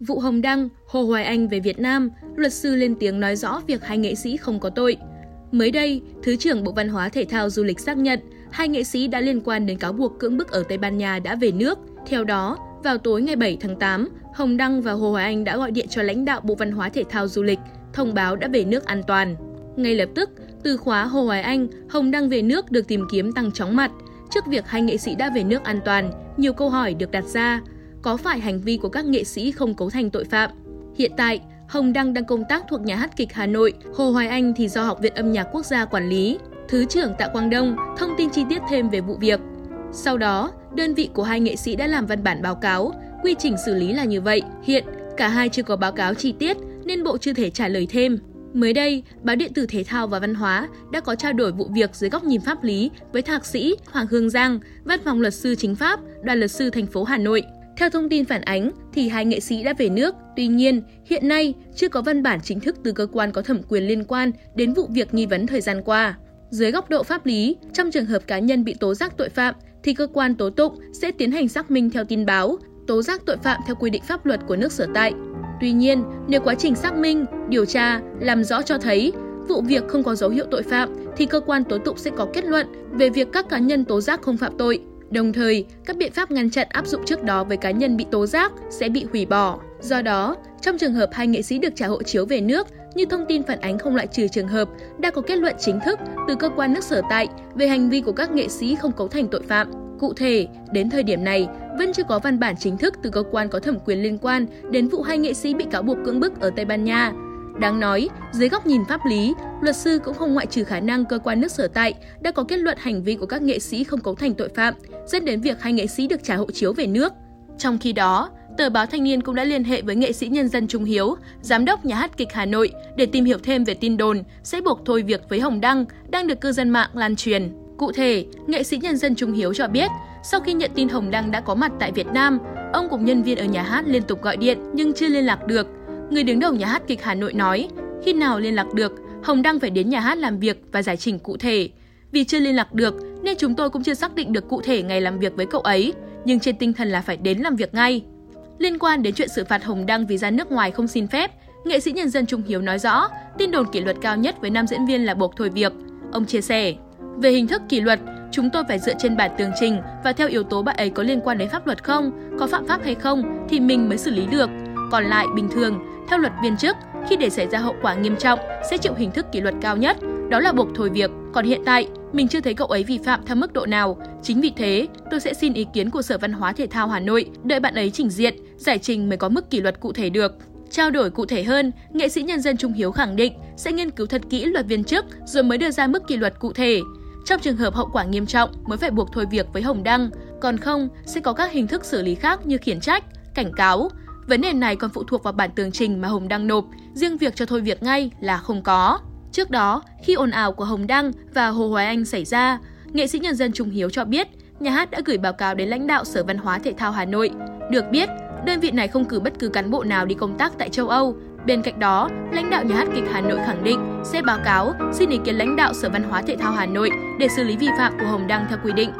Vụ Hồng Đăng, Hồ Hoài Anh về Việt Nam, luật sư lên tiếng nói rõ việc hai nghệ sĩ không có tội. Mới đây, Thứ trưởng Bộ Văn hóa Thể thao Du lịch xác nhận hai nghệ sĩ đã liên quan đến cáo buộc cưỡng bức ở Tây Ban Nha đã về nước. Theo đó, vào tối ngày 7 tháng 8, Hồng Đăng và Hồ Hoài Anh đã gọi điện cho lãnh đạo Bộ Văn hóa Thể thao Du lịch, thông báo đã về nước an toàn. Ngay lập tức, từ khóa Hồ Hoài Anh, Hồng Đăng về nước được tìm kiếm tăng chóng mặt. Trước việc hai nghệ sĩ đã về nước an toàn, nhiều câu hỏi được đặt ra. Có phải hành vi của các nghệ sĩ không cấu thành tội phạm? Hiện tại, Hồng Đăng đang công tác thuộc nhà hát kịch Hà Nội, Hồ Hoài Anh thì do Học viện Âm nhạc Quốc gia quản lý. Thứ trưởng Tạ Quang Đông thông tin chi tiết thêm về vụ việc. Sau đó, đơn vị của hai nghệ sĩ đã làm văn bản báo cáo, quy trình xử lý là như vậy. Hiện, cả hai chưa có báo cáo chi tiết nên Bộ chưa thể trả lời thêm. Mới đây, báo điện tử Thể thao và Văn hóa đã có trao đổi vụ việc dưới góc nhìn pháp lý với thạc sĩ Hoàng Hương Giang, Văn phòng luật sư chính pháp, đoàn luật sư thành phố Hà Nội. Theo thông tin phản ánh, thì hai nghệ sĩ đã về nước. Tuy nhiên, hiện nay chưa có văn bản chính thức từ cơ quan có thẩm quyền liên quan đến vụ việc nghi vấn thời gian qua. Dưới góc độ pháp lý, trong trường hợp cá nhân bị tố giác tội phạm, thì cơ quan tố tụng sẽ tiến hành xác minh theo tin báo, tố giác tội phạm theo quy định pháp luật của nước sở tại. Tuy nhiên, nếu quá trình xác minh, điều tra, làm rõ cho thấy vụ việc không có dấu hiệu tội phạm thì cơ quan tố tụng sẽ có kết luận về việc các cá nhân tố giác không phạm tội. Đồng thời, các biện pháp ngăn chặn áp dụng trước đó với cá nhân bị tố giác sẽ bị hủy bỏ. Do đó, trong trường hợp hai nghệ sĩ được trả hộ chiếu về nước, như thông tin phản ánh không loại trừ trường hợp đã có kết luận chính thức từ cơ quan nước sở tại về hành vi của các nghệ sĩ không cấu thành tội phạm. Cụ thể, đến thời điểm này, vẫn chưa có văn bản chính thức từ cơ quan có thẩm quyền liên quan đến vụ hai nghệ sĩ bị cáo buộc cưỡng bức ở Tây Ban Nha. Đáng nói, dưới góc nhìn pháp lý, luật sư cũng không ngoại trừ khả năng cơ quan nước sở tại đã có kết luận hành vi của các nghệ sĩ không cấu thành tội phạm, dẫn đến việc hai nghệ sĩ được trả hộ chiếu về nước. Trong khi đó, tờ báo Thanh niên cũng đã liên hệ với nghệ sĩ nhân dân Trung Hiếu, giám đốc nhà hát kịch Hà Nội để tìm hiểu thêm về tin đồn sẽ buộc thôi việc với Hồng Đăng đang được cư dân mạng lan truyền. Cụ thể, nghệ sĩ nhân dân Trung Hiếu cho biết, sau khi nhận tin Hồng Đăng đã có mặt tại Việt Nam, ông cùng nhân viên ở nhà hát liên tục gọi điện nhưng chưa liên lạc được. Người đứng đầu nhà hát kịch Hà Nội nói, khi nào liên lạc được, Hồng Đăng phải đến nhà hát làm việc và giải trình cụ thể. Vì chưa liên lạc được nên chúng tôi cũng chưa xác định được cụ thể ngày làm việc với cậu ấy, nhưng trên tinh thần là phải đến làm việc ngay. Liên quan đến chuyện xử phạt Hồng Đăng vì ra nước ngoài không xin phép, nghệ sĩ nhân dân Trung Hiếu nói rõ, tin đồn kỷ luật cao nhất với nam diễn viên là buộc thôi việc. Ông chia sẻ, về hình thức kỷ luật, chúng tôi phải dựa trên bản tường trình và theo yếu tố bạn ấy có liên quan đến pháp luật không, có phạm pháp hay không thì mình mới xử lý được. Còn lại bình thường, theo luật viên chức, khi để xảy ra hậu quả nghiêm trọng sẽ chịu hình thức kỷ luật cao nhất, đó là buộc thôi việc. Còn hiện tại, mình chưa thấy cậu ấy vi phạm theo mức độ nào. Chính vì thế, tôi sẽ xin ý kiến của Sở Văn hóa Thể thao Hà Nội, đợi bạn ấy trình diện, giải trình mới có mức kỷ luật cụ thể được. Trao đổi cụ thể hơn, nghệ sĩ nhân dân Trung Hiếu khẳng định sẽ nghiên cứu thật kỹ luật viên chức rồi mới đưa ra mức kỷ luật cụ thể. Trong trường hợp hậu quả nghiêm trọng mới phải buộc thôi việc với Hồng Đăng, còn không sẽ có các hình thức xử lý khác như khiển trách, cảnh cáo. Vấn đề này còn phụ thuộc vào bản tường trình mà Hồng Đăng nộp, riêng việc cho thôi việc ngay là không có. Trước đó, khi ồn ào của Hồng Đăng và Hồ Hoài Anh xảy ra, nghệ sĩ nhân dân Trung Hiếu cho biết nhà hát đã gửi báo cáo đến lãnh đạo Sở Văn hóa Thể thao Hà Nội. Được biết, đơn vị này không cử bất cứ cán bộ nào đi công tác tại châu Âu. Bên cạnh đó, lãnh đạo nhà hát kịch Hà Nội khẳng định sẽ báo cáo xin ý kiến lãnh đạo Sở Văn hóa Thể thao Hà Nội để xử lý vi phạm của Hồng Đăng theo quy định.